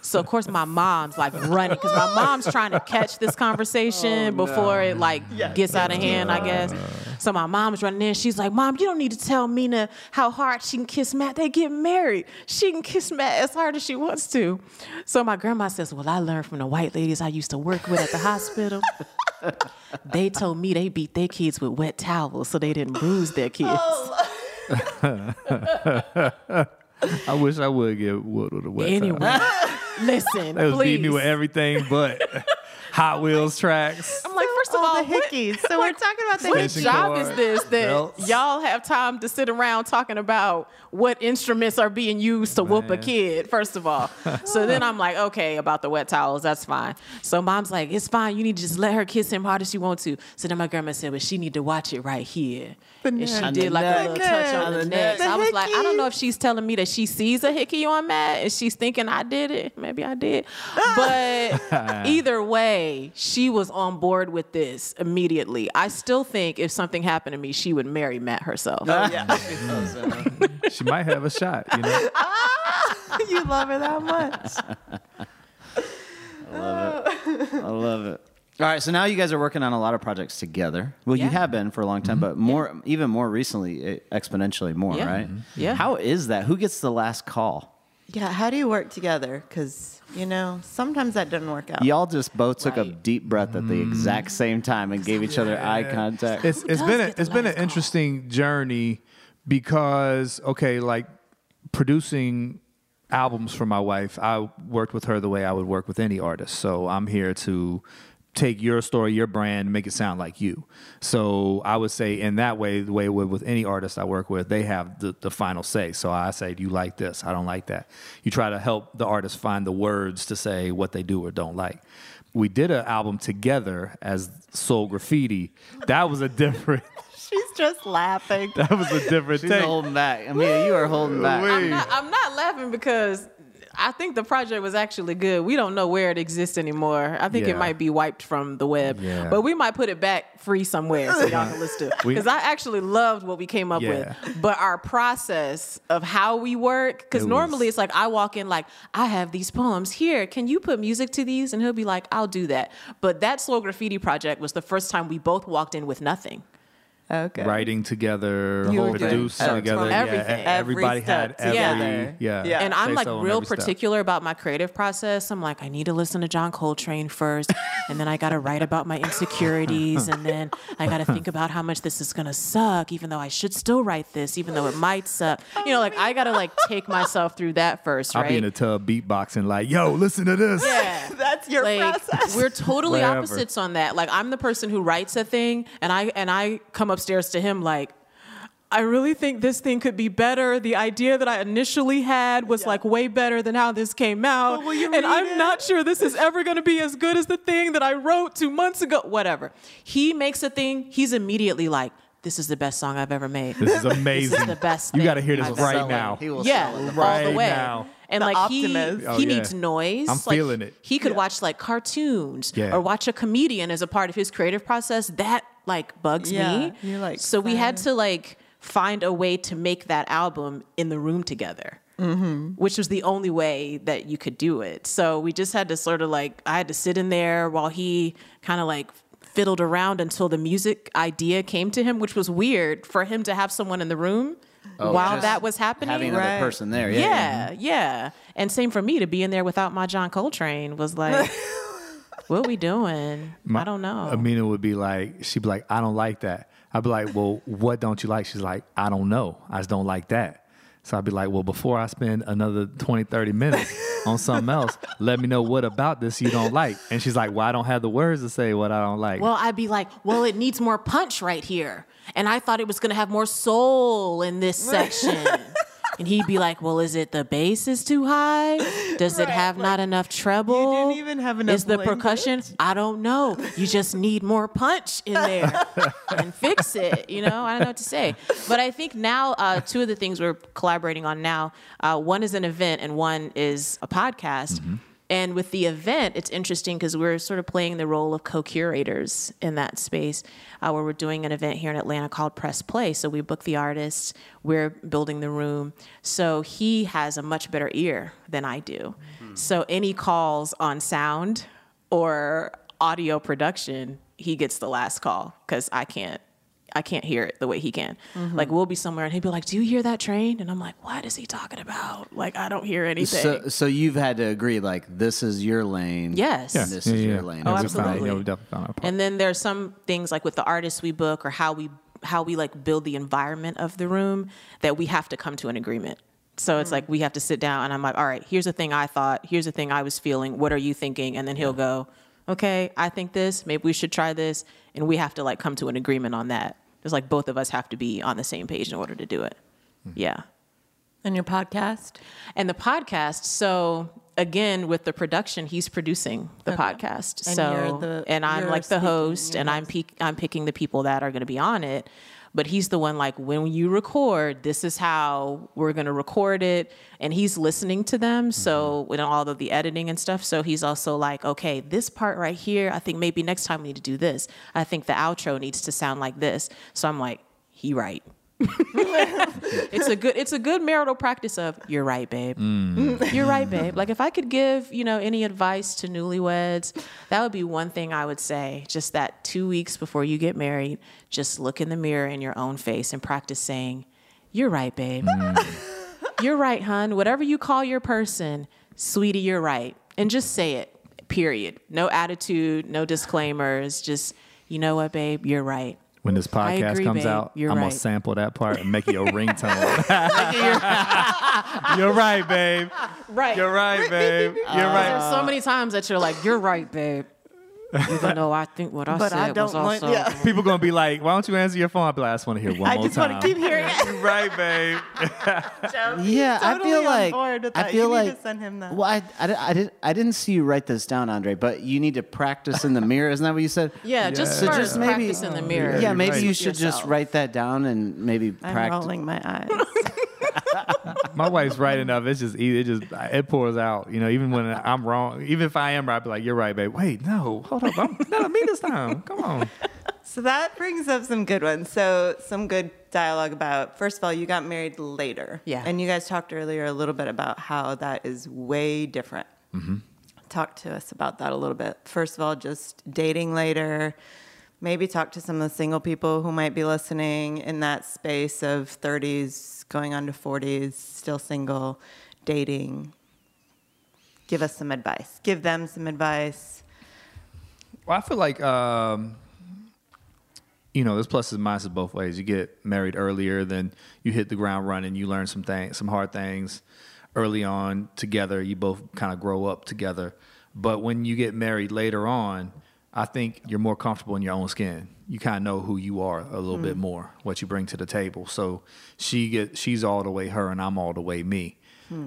So of course my mom's like running because my mom's trying to catch this conversation oh, before it like gets out of hand, I guess. So my mom's running in. She's like, "Mom, you don't need to tell Mina how hard she can kiss Matt. They get married. She can kiss Matt as hard as she wants to." So my grandma says, "Well, I learned from the white ladies I used to work with at the hospital." they told me they beat their kids with wet towels so they didn't bruise their kids. Oh. I wish I would get wood with a wet anyway, towel. listen, They was please. beating me with everything but Hot Wheels tracks. I'm like, first of all all, the what- hickeys. So we're talking about the What job is this that belts. y'all have time to sit around talking about what instruments are being used to whoop a kid, first of all? so then I'm like, okay, about the wet towels, that's fine. So mom's like, it's fine. You need to just let her kiss him hard as she want to. So then my grandma said, well, she need to watch it right here. And she On did the like neck. a little touch on, On the, the neck. neck. So I was like, I don't know if she's telling me that she sees a hickey on Matt and she's thinking I did it. Maybe I did. But either way, she was on board with this immediately. I still think if something happened to me, she would marry Matt herself. Oh, yeah. She might have a shot, you know. you love her that much. I love it. I love it. All right, so now you guys are working on a lot of projects together. Well, you have been for a long time, mm-hmm. but more, even more recently, exponentially more, Yeah. right? Mm-hmm. Yeah. How is that? Who gets the last call? Yeah, how do you work together? Because, you know, sometimes that doesn't work out. Y'all just both took a Right. deep breath at the mm. exact same time and gave each other eye contact. It's it's does been a, get the it's been an last call? interesting journey because okay, like producing albums for my wife, I worked with her the way I would work with any artist. So I'm here to take your story, your brand, make it sound like you. So I would say in that way, the way it would with any artist I work with, they have the, the final say. So I say, do you like this? I don't like that. You try to help the artist find the words to say what they do or don't like. We did an album together as Soul Graffiti. That was a different. She's just laughing. That was a different thing. She's take. holding back. I mean, you are holding back. I'm not, I'm not laughing because I think the project was actually good. We don't know where it exists anymore. I think Yeah. it might be wiped from the web, Yeah. but we might put it back free somewhere so y'all can listen to it. Because I actually loved what we came up Yeah. with, but our process of how we work. Because It normally was- it's like I walk in like I have these poems here. Can you put music to these? And he'll be like, I'll do that. But that Soul Graffiti project was the first time we both walked in with nothing. Okay. writing together, You were whole doing producing every- together. Yeah, everything. everybody Every had step every together. yeah. Yeah. and I'm say like so real every step. particular about my creative process. I'm like, I need to listen to John Coltrane first, and then I got to write about my insecurities, and then I got to think about how much this is gonna suck, even though I should still write this, even though it might suck. You know, like I got to like take myself through that first, Right? I'll right? be in the tub beatboxing like, yo, listen to this. yeah. That's your like process. we're totally Wherever. opposites on that. Like I'm the person who writes a thing, and I and I come upstairs to him like. I really think this thing could be better. The idea that I initially had was like way better than how this came out. But will you and I'm it? not sure this is ever going to be as good as the thing that I wrote two months ago. Whatever. He makes a thing, he's immediately like, this is the best song I've ever made. This is amazing. this is the best You got to hear this I've right ever now. He will yeah, sell it. all Right the way. now. And The like optimist. he, Oh, he yeah. needs noise. I'm Like, feeling it. He could watch like cartoons Yeah. or watch a comedian as a part of his creative process. That like bugs Yeah, me. you're like, so we had to like find a way to make that album in the room together. Mm-hmm. Which was the only way that you could do it. So we just had to sort of like, I had to sit in there while he kind of like fiddled around until the music idea came to him, which was weird for him to have someone in the room Oh, while that was happening. Having another Right. person there. Yeah. yeah. Yeah, yeah. And same for me to be in there without my John Coltrane was like, what we doing? I don't know. Amina would be like, she'd be like, I don't like that. I'd be like, well, what don't you like? She's like, I don't know. I just don't like that. So I'd be like, well, before I spend another 20, 30 minutes on something else, let me know what about this you don't like. And she's like, well, I don't have the words to say what I don't like. well, I'd be like, well, it needs more punch right here. And I thought it was going to have more soul in this section. And he'd be like, well, is it the bass is too high? Does it have like, not enough treble? didn't even have enough Is the language. percussion? I don't know. You just need more punch in there and fix it. You know, I don't know what to say. But I think now, uh, two of the things we're collaborating on now, uh, one is an event and one is a podcast. And with the event, it's interesting because we're sort of playing the role of co-curators in that space, uh, where we're doing an event here in Atlanta called Press Play. So we book the artists, we're building the room. So he has a much better ear than I do. So any calls on sound or audio production, he gets the last call because I can't. I can't hear it the way he can. Mm-hmm. Like we'll be somewhere and he'll be like, "Do you hear that train?" And I'm like, "What is he talking about?" Like I don't hear anything. So, so you've had to agree, like, this is your lane. Yes. And this is your lane. Oh, we found- absolutely. yeah, we definitely found our part. And then there's some things like with the artists we book or how we how we like build the environment of the room that we have to come to an agreement. So it's mm-hmm. like we have to sit down and I'm like, all right, here's the thing I thought, here's the thing I was feeling. What are you thinking? And then he'll go, okay, I think this. Maybe we should try this, and we have to like come to an agreement on that. It's like both of us have to be on the same page in order to do it. Mm-hmm. Yeah. And your podcast? And the podcast, so again with the production, he's producing the Okay. podcast. And so you're the- and I'm you're like the host, and I'm host. peak, I'm picking the people that are going to be on it. But he's the one like when you record, this is how we're going to record it, and he's listening to them. So mm-hmm. with all of the editing and stuff, so he's also like, okay, this part right here, I think maybe next time we need to do this. I think the outro needs to sound like this. So I'm like, he right. it's a good it's a good marital practice of you're right babe. Mm. You're right babe. Like if i could give you know any advice to newlyweds that would be one thing i would say. Just that two weeks before you get married just look in the mirror in your own face and practice saying you're right babe. Mm. You're right hun. Whatever you call your person sweetie you're right. And just say it period. No attitude no disclaimers. Just you know what babe? You're right when this podcast agree, comes babe. out, You're I'm right. gonna sample that part and make it your ringtone. You're right, babe. right You're right, babe. You're uh, right. There's so many times that you're like, you're right, babe. Even though I think what I But said I was don't want- also. yeah. People gonna be like, "Why don't you answer your phone?" I'll be like, "I just want to hear one I more just want to keep hearing it. You're right, babe. Yeah, I feel on like board with I feel You need like to send him that. Well, I, I, I didn't I didn't see you write this down, Andre, but you need to practice in the mirror. Isn't that what you said? Yeah, just So first just maybe practice in the mirror. Yeah, you're maybe right. you With should just write that down and maybe I'm practice. rolling my eyes. My wife's right enough. It's just it just it pours out. You know, even when I'm wrong, even if I am right, I'll be like, "You're right, babe." Wait, no, hold up. I'm, not me this time. Come on. So that brings up some good ones. So some good dialogue about first of all, you got married later. Yeah. And you guys talked earlier a little bit about how that is way different. Mm-hmm. Talk to us about that a little bit. First of all, just dating later, maybe talk to some of the single people who might be listening in that space of 30s going on to 40s, still single, dating. Give us some advice. Give them some advice. Well, I feel like um, you know, there's pluses and minuses both ways. You get married earlier, then you hit the ground running. You learn some things, some hard things early on together. You both kind of grow up together. But when you get married later on, I think you're more comfortable in your own skin. You kind of know who you are a little bit more, what you bring to the table. So she get she's all the way her, and I'm all the way me.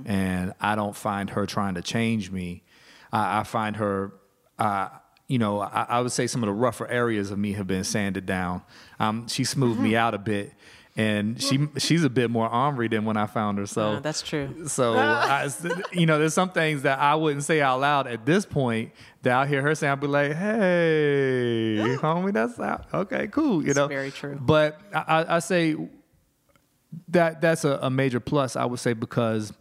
And I don't find her trying to change me. I, I find her. Uh, you know, I, I would say some of the rougher areas of me have been sanded down. Um, she smoothed me out a bit, and she she's a bit more ornery than when I found her. So Uh, that's true. so, I, you know, there's some things that I wouldn't say out loud at this point that I'll hear her say, I'll be like, hey, homie, that's out. Okay, cool. You It's know, very true. But I, I, I say that that's a, a major plus, I would say, because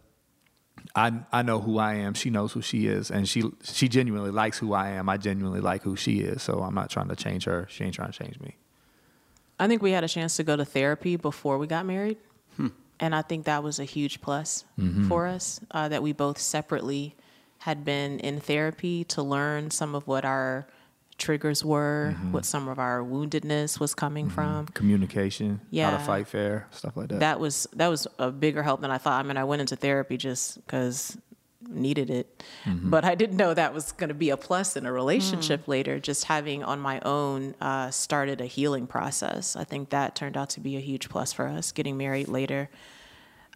I I know who I am. She knows who she is, and she she genuinely likes who I am. I genuinely like who she is. So I'm not trying to change her. She ain't trying to change me. I think we had a chance to go to therapy before we got married. Hmm. And I think that was a huge plus mm-hmm. for us uh, that we both separately had been in therapy to learn some of what our triggers were, mm-hmm. what some of our woundedness was coming mm-hmm. from. Communication, yeah. how to fight fair, stuff like that. That was that was a bigger help than I thought. I mean, I went into therapy just because needed it, mm-hmm. but I didn't know that was going to be a plus in a relationship mm. later. Just having on my own uh, started a healing process. I think that turned out to be a huge plus for us. Getting married later.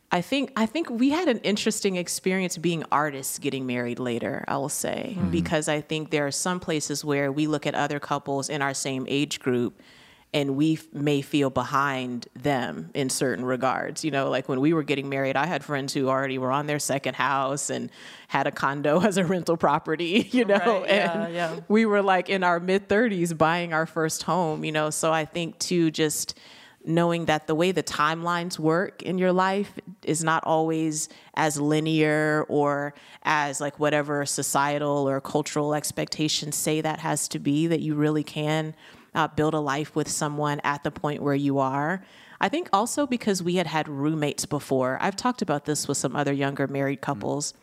I think I think we had an interesting experience being artists getting married later, I will say, mm-hmm. because I think there are some places where we look at other couples in our same age group and we f- may feel behind them in certain regards. You know, like when we were getting married, I had friends who already were on their second house and had a condo as a rental property, you know, Right, yeah, and yeah. we were like in our mid 30s buying our first home, you know. So I think too, just knowing that the way the timelines work in your life is not always as linear or as like whatever societal or cultural expectations say that has to be, that you really can uh, build a life with someone at the point where you are. I think also because we had had roommates before. I've talked about this with some other younger married couples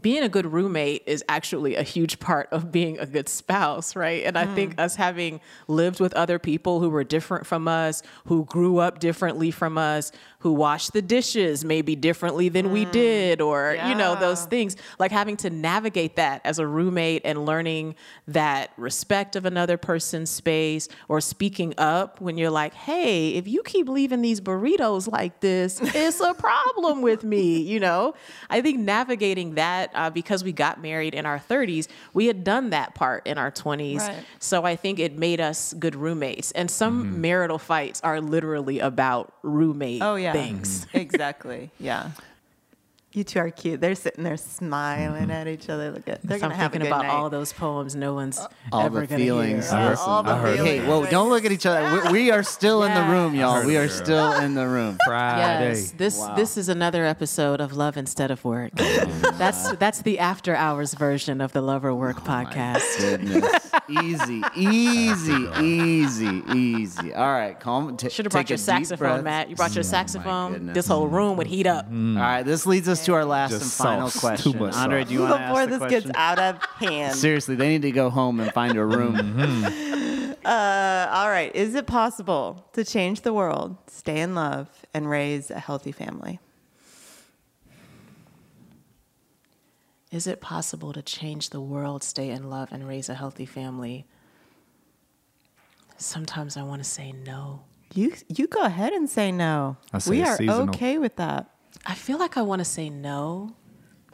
being a good roommate is actually a huge part of being a good spouse, right? And I think us having lived with other people who were different from us, who grew up differently from us, who washed the dishes maybe differently than we did, or, you know, those things, like having to navigate that as a roommate and learning that respect of another person's space or speaking up when you're like, hey, if you keep leaving these burritos like this, it's a problem with me, you know? I think navigating that uh, because we got married in our 30s, we had done that part in our 20s. Right. So I think it made us good roommates. And some marital fights are literally about roommate Oh yeah, things. exactly. Yeah. You two are cute. They're sitting there smiling mm-hmm. at each other. Look at they're So I'm gonna have a thinking good about night. all those poems no one's all ever the gonna feelings. hear. I heard- all the feelings. Hey, whoa! Don't look at each other. We, we are still in the room, y'all. We are still in the room. Friday. Yes, this Wow. this is another episode of Love Instead of Work. Oh, that's that's the after hours version of the Lover oh, Work podcast. Goodness, easy, easy, easy, easy. All right, calm. T- Should have brought your saxophone, breath. Matt. You brought your saxophone. goodness. This whole mm-hmm. room would heat up. All right, this leads us to our last and final sauce. question. Andre, sauce. do you want to ask Before this question? gets out of hand. Seriously, they need to go home and find a room. Uh, all right. Is it possible to change the world, stay in love, and raise a healthy family? Is it possible to change the world, stay in love, and raise a healthy family? Sometimes I want to say no. You you go ahead and say no. I say we are seasonal. okay with that. I feel like I want to say no.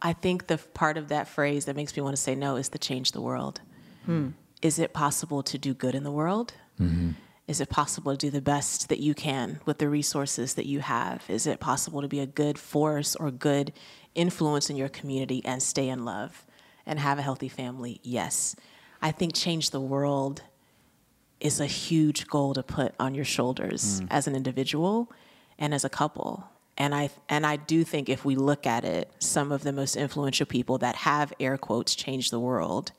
I think the part of that phrase that makes me want to say no is to change the world. Hmm. Is it possible to do good in the world? Mm-hmm. Is it possible to do the best that you can with the resources that you have? Is it possible to be a good force or good influence in your community and stay in love and have a healthy family? Yes. I think change the world is a huge goal to put on your shoulders hmm. as an individual and as a couple. And I and I do think if we look at it, some of the most influential people that have air quotes changed the world,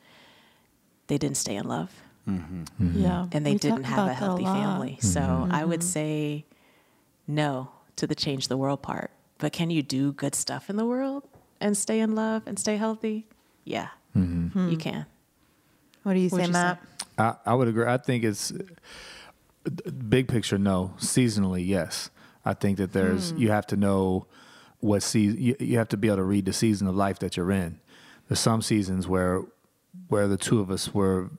they didn't stay in love. Mm-hmm. Yeah. Mm-hmm. and they We didn't have a about that healthy lot. family. So I would mm-hmm. say no to the change the world part. But can you do good stuff in the world and stay in love and stay healthy? Yeah, you hmm. can. What do you What'd say, you Matt? I, I would agree. I think it's uh, big picture. No, seasonally, yes. I think that there's hmm. you have to know what season you, you have to be able to read the season of life that you're in. There's some seasons where where the two of us were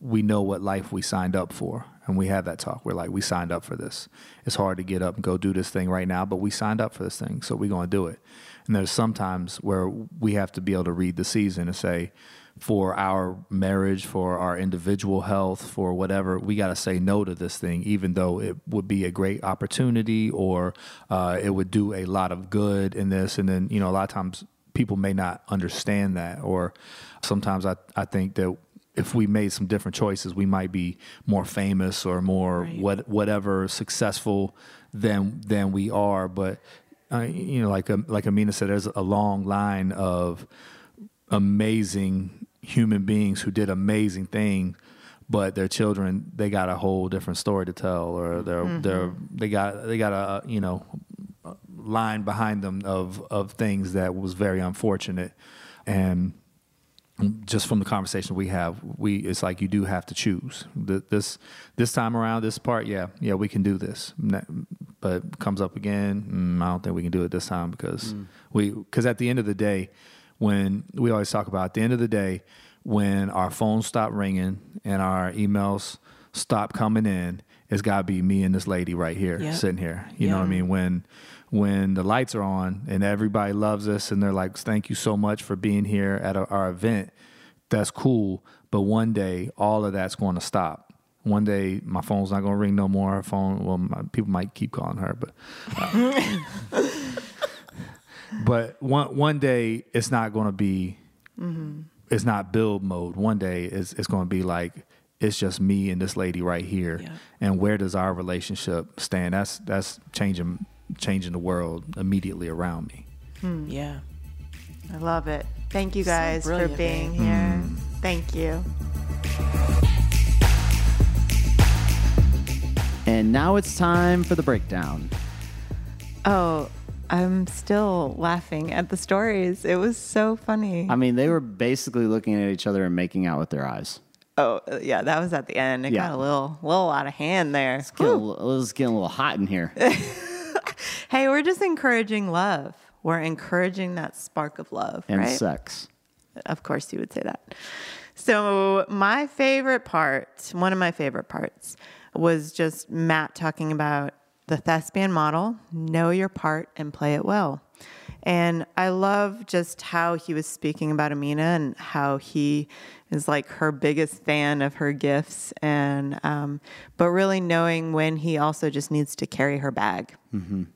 we know what life we signed up for and we have that talk. We're like we signed up for this. It's hard to get up and go do this thing right now, but we signed up for this thing, so we're going to do it. And there's sometimes where we have to be able to read the season and say for our marriage, for our individual health, for whatever, we got to say no to this thing, even though it would be a great opportunity or uh, it would do a lot of good in this. And then, you know, a lot of times people may not understand that. Or sometimes I, I think that if we made some different choices, we might be more famous or more Right. what, whatever successful than than we are. But uh, you know, like um, like Amina said, there's a long line of amazing human beings who did amazing things but their children they got a whole different story to tell or they're they're they got they got a you know line behind them of of things that was very unfortunate. And just from the conversation we have we it's like you do have to choose. Th- this this time around this part yeah yeah we can do this. But comes up again mm, i don't think we can do it this time because we because at the end of the day when we always talk about at the end of the day when our phones stop ringing and our emails stop coming in it's got to be me and this lady right here Yep. sitting here. You know what i mean? When when the lights are on and everybody loves us and they're like thank you so much for being here at our, event. That's cool. But one day all of that's going to stop. One day my phone's not going to ring no more. Her phone well my, people might keep calling her but uh, but one one day it's not going to be mm-hmm. it's not build mode one day it's, it's going to be like it's just me and this lady right here Yeah. and where does our relationship stand that's that's changing changing the world immediately around me hmm. Yeah. I love it. Thank you So guys for being babe. here. Hmm. Thank you. And now it's time for the breakdown. Oh, I'm still laughing at the stories. It was so funny. I mean, they were basically looking at each other and making out with their eyes. oh, yeah, that was at the end. It Yeah. got a little, little out of hand there. It's getting, a little, it was getting a little hot in here. Hey, we're just encouraging love. We're encouraging that spark of love, And right? sex. Of course, you would say that. So, my favorite part, one of my favorite parts, was just Matt talking about the thespian model know your part and play it well. And I love just how he was speaking about Amina and how he is like her biggest fan of her gifts. And, um, but really knowing when he also just needs to carry her bag.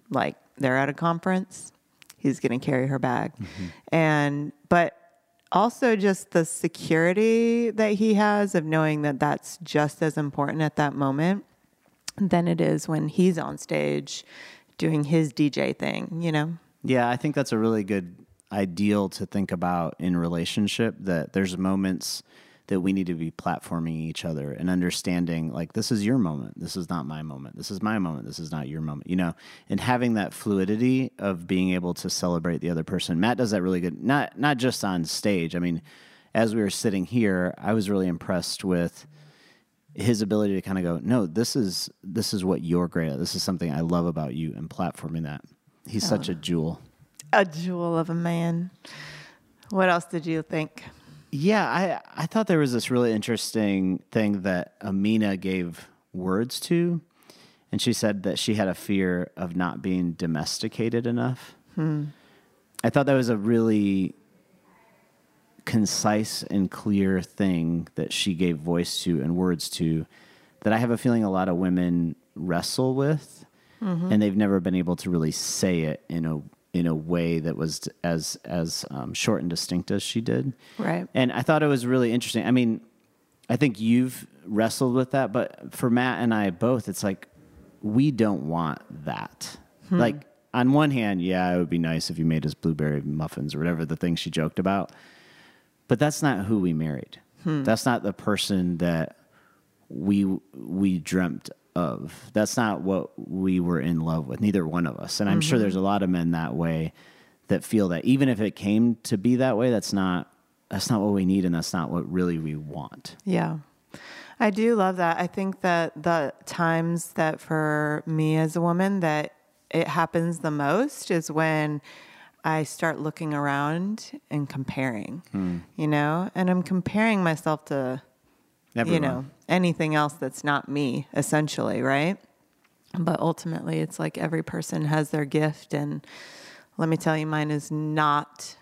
Like they're at a conference, he's going to carry her bag. And, but also just the security that he has of knowing that that's just as important at that moment than it is when he's on stage doing his DJ thing, you know? Yeah, I think that's a really good ideal to think about in relationship that there's moments that we need to be platforming each other and understanding like this is your moment this is not my moment this is my moment this is not your moment you know? And having that fluidity of being able to celebrate the other person. Matt does that really good not not just on stage. I mean as we were sitting here i was really impressed with his ability to kind of go no this is this is what you're great at this is something i love about you and platforming that he's such oh. a jewel A jewel of a man. What else did you think? Yeah, I I thought there was this really interesting thing that Amina gave words to, and she said that she had a fear of not being domesticated enough. Hmm. I thought that was a really concise and clear thing that she gave voice to and words to that I have a feeling a lot of women wrestle with and they've never been able to really say it in a in a way that was as as um, short and distinct as she did. Right. And I thought it was really interesting. I mean, I think you've wrestled with that, but for Matt and I both, it's like we don't want that. Like on one hand, yeah, it would be nice if you made us blueberry muffins or whatever the thing she joked about. But that's not who we married. Hmm. That's not the person that we we dreamt of. That's not what we were in love with. Neither one of us. And I'm sure mm-hmm. there's a lot of men that way that feel that even if it came to be that way, that's not that's not what we need and that's not what really we want. Yeah. I do love that. I think that the times that for me as a woman that it happens the most is when I start looking around and comparing, hmm. you know, and I'm comparing myself to, you know, anything else that's not me, essentially, right? But ultimately, it's like every person has their gift. And let me tell you, mine is not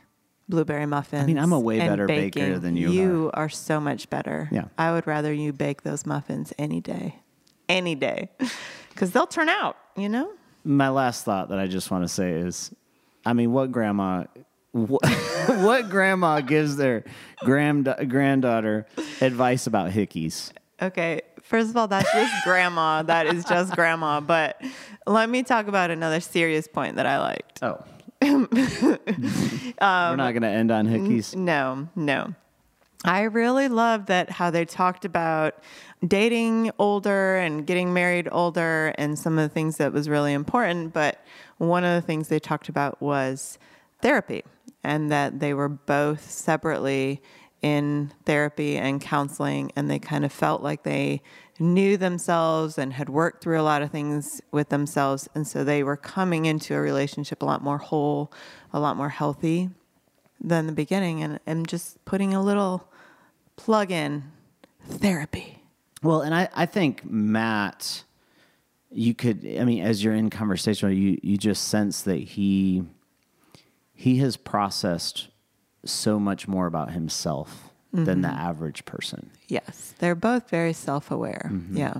blueberry muffins. I mean, I'm a way better baker than you You are so much better. Yeah. I would rather you bake those muffins any day, any day, because they'll turn out, you know? My last thought that I just want to say is I mean, what grandma what, what grandma gives their grand, granddaughter advice about hickeys? Okay. First of all, that's just grandma. That is just grandma. But let me talk about another serious point that I liked. Oh. Um, We're not going to end on hickeys. No, no. I really love that how they talked about dating older and getting married older and some of the things that was really important. But one of the things they talked about was therapy and that they were both separately in therapy and counseling and they kind of felt like they knew themselves and had worked through a lot of things with themselves and so they were coming into a relationship a lot more whole a lot more healthy than the beginning and I'm just putting a little plug in therapy. Well, and I, I think Matt, you could, I mean, as you're in conversation, you, you just sense that he, he has processed so much more about himself than the mm-hmm. average person. Yes, they're both very self-aware. Mm-hmm. Yeah.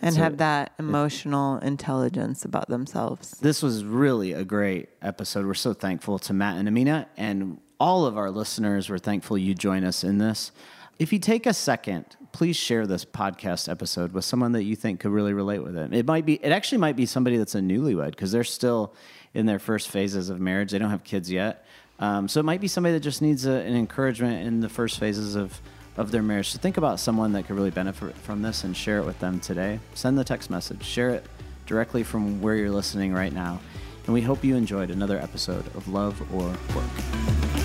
And So have that emotional intelligence about themselves. This was really a great episode. We're so thankful to Matt and Amina and all of our listeners. We're thankful you join us in this. If you take a second, please share this podcast episode with someone that you think could really relate with it. It might be, it actually might be somebody that's a newlywed because they're still in their first phases of marriage. They don't have kids yet. Um, so it might be somebody that just needs a, an encouragement in the first phases of, of their marriage. So think about someone that could really benefit from this and share it with them today. Send the text message, share it directly from where you're listening right now. And we hope you enjoyed another episode of Love or Work.